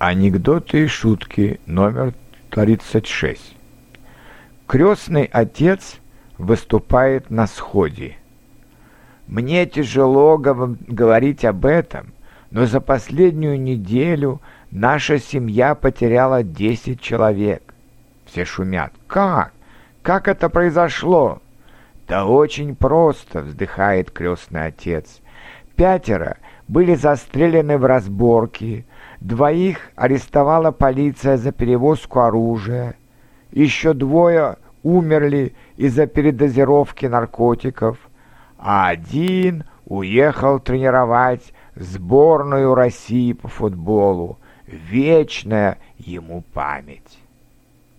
Анекдоты и шутки номер 36. Крестный отец выступает на сходе. Мне тяжело говорить об этом, но за последнюю неделю наша семья потеряла 10 человек. Все шумят. Как? Как это произошло? Да очень просто, вздыхает крестный отец. Пятеро были застрелены в разборке, Двоих арестовала полиция за перевозку оружия. Еще двое умерли из-за передозировки наркотиков, а один уехал тренировать сборную России по футболу. Вечная ему память.